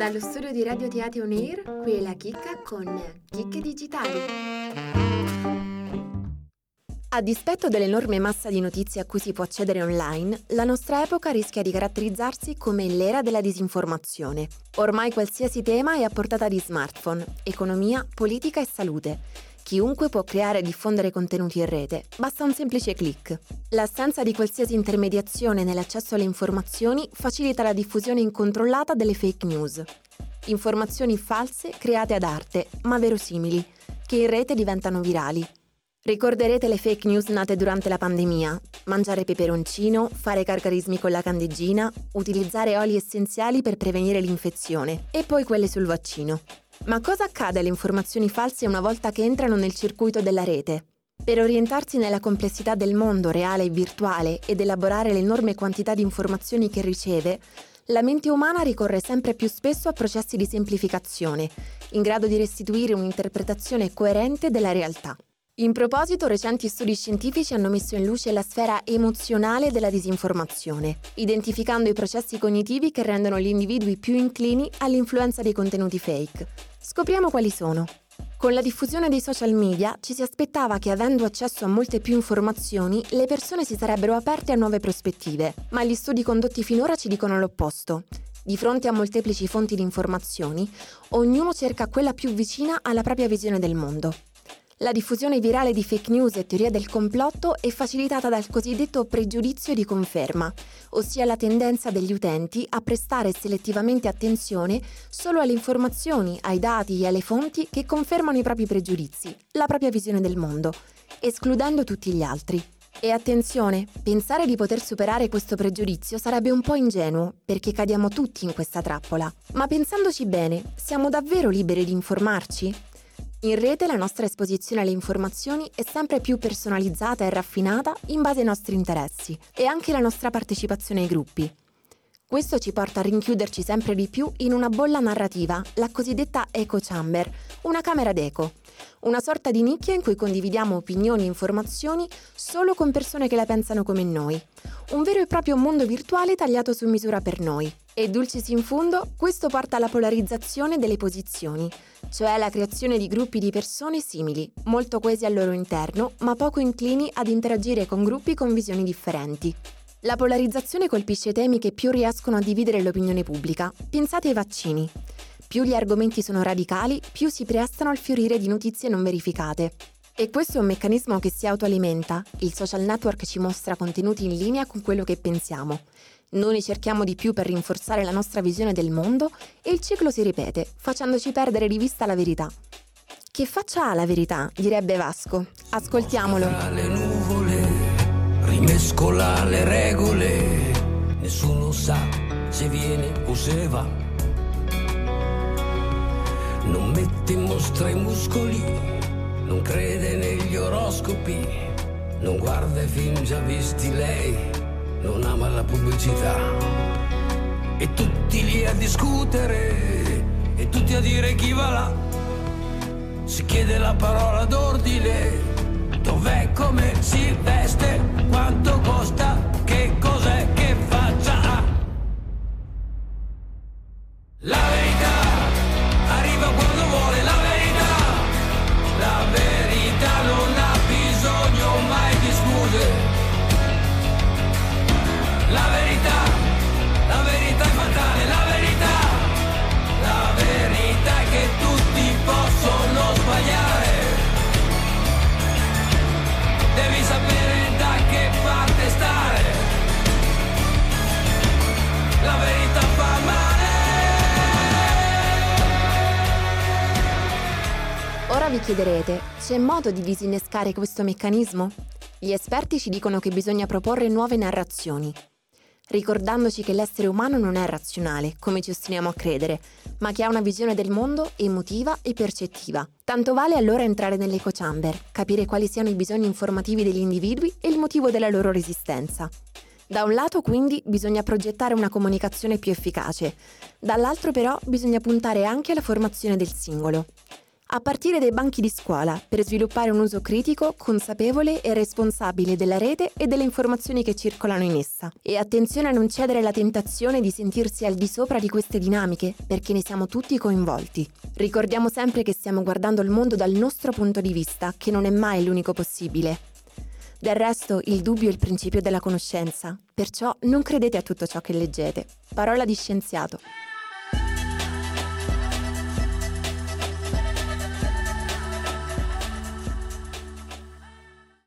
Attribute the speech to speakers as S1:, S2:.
S1: Dallo studio di Radio Teatro On Air, qui è la Chicca con Chicche Digitali. A dispetto dell'enorme massa di notizie a cui si può accedere online, la nostra epoca rischia di caratterizzarsi come l'era della disinformazione. Ormai qualsiasi tema è a portata di smartphone, economia, politica e salute Chiunque può creare e diffondere contenuti in rete, basta un semplice clic. L'assenza di qualsiasi intermediazione nell'accesso alle informazioni facilita la diffusione incontrollata delle fake news. Informazioni false create ad arte, ma verosimili, che in rete diventano virali. Ricorderete le fake news nate durante la pandemia? Mangiare peperoncino, fare carcarismi con la candeggina, utilizzare oli essenziali per prevenire l'infezione e poi quelle sul vaccino. Ma cosa accade alle informazioni false una volta che entrano nel circuito della rete? Per orientarsi nella complessità del mondo reale e virtuale ed elaborare l'enorme quantità di informazioni che riceve, la mente umana ricorre sempre più spesso a processi di semplificazione, in grado di restituire un'interpretazione coerente della realtà. In proposito, recenti studi scientifici hanno messo in luce la sfera emozionale della disinformazione, identificando i processi cognitivi che rendono gli individui più inclini all'influenza dei contenuti fake. Scopriamo quali sono. Con la diffusione dei social media ci si aspettava che avendo accesso a molte più informazioni le persone si sarebbero aperte a nuove prospettive, ma gli studi condotti finora ci dicono l'opposto. Di fronte a molteplici fonti di informazioni, ognuno cerca quella più vicina alla propria visione del mondo. La diffusione virale di fake news e teoria del complotto è facilitata dal cosiddetto pregiudizio di conferma, ossia la tendenza degli utenti a prestare selettivamente attenzione solo alle informazioni, ai dati e alle fonti che confermano i propri pregiudizi, la propria visione del mondo, escludendo tutti gli altri. E attenzione, pensare di poter superare questo pregiudizio sarebbe un po' ingenuo, perché cadiamo tutti in questa trappola. Ma pensandoci bene, siamo davvero liberi di informarci? In rete la nostra esposizione alle informazioni è sempre più personalizzata e raffinata in base ai nostri interessi e anche la nostra partecipazione ai gruppi. Questo ci porta a rinchiuderci sempre di più in una bolla narrativa, la cosiddetta echo chamber, una camera d'eco, una sorta di nicchia in cui condividiamo opinioni e informazioni solo con persone che la pensano come noi, un vero e proprio mondo virtuale tagliato su misura per noi. E dulcis in fundo, questo porta alla polarizzazione delle posizioni, cioè alla creazione di gruppi di persone simili, molto coesi al loro interno, ma poco inclini ad interagire con gruppi con visioni differenti. La polarizzazione colpisce temi che più riescono a dividere l'opinione pubblica. Pensate ai vaccini. Più gli argomenti sono radicali, più si prestano al fiorire di notizie non verificate. E questo è un meccanismo che si autoalimenta. Il social network ci mostra contenuti in linea con quello che pensiamo. Noi ne cerchiamo di più per rinforzare la nostra visione del mondo e il ciclo si ripete, facendoci perdere di vista la verità. Che faccia ha la verità? direbbe Vasco. Ascoltiamolo.
S2: Le nuvole, rimescola le regole, nessuno sa se viene o se va. Non mette in mostra i muscoli non crede negli oroscopi, non guarda film già visti lei, non ama la pubblicità. E tutti lì a discutere, e tutti a dire chi va là. Si chiede la parola d'ordine, dov'è, come si veste, quanto costa,
S1: vi chiederete, c'è modo di disinnescare questo meccanismo? Gli esperti ci dicono che bisogna proporre nuove narrazioni, ricordandoci che l'essere umano non è razionale, come ci ostiniamo a credere, ma che ha una visione del mondo emotiva e percettiva. Tanto vale allora entrare nell'eco chamber, capire quali siano i bisogni informativi degli individui e il motivo della loro resistenza. Da un lato quindi bisogna progettare una comunicazione più efficace, dall'altro però bisogna puntare anche alla formazione del singolo. A partire dai banchi di scuola, per sviluppare un uso critico, consapevole e responsabile della rete e delle informazioni che circolano in essa. E attenzione a non cedere alla tentazione di sentirsi al di sopra di queste dinamiche, perché ne siamo tutti coinvolti. Ricordiamo sempre che stiamo guardando il mondo dal nostro punto di vista, che non è mai l'unico possibile. Del resto, il dubbio è il principio della conoscenza, perciò non credete a tutto ciò che leggete. Parola di scienziato.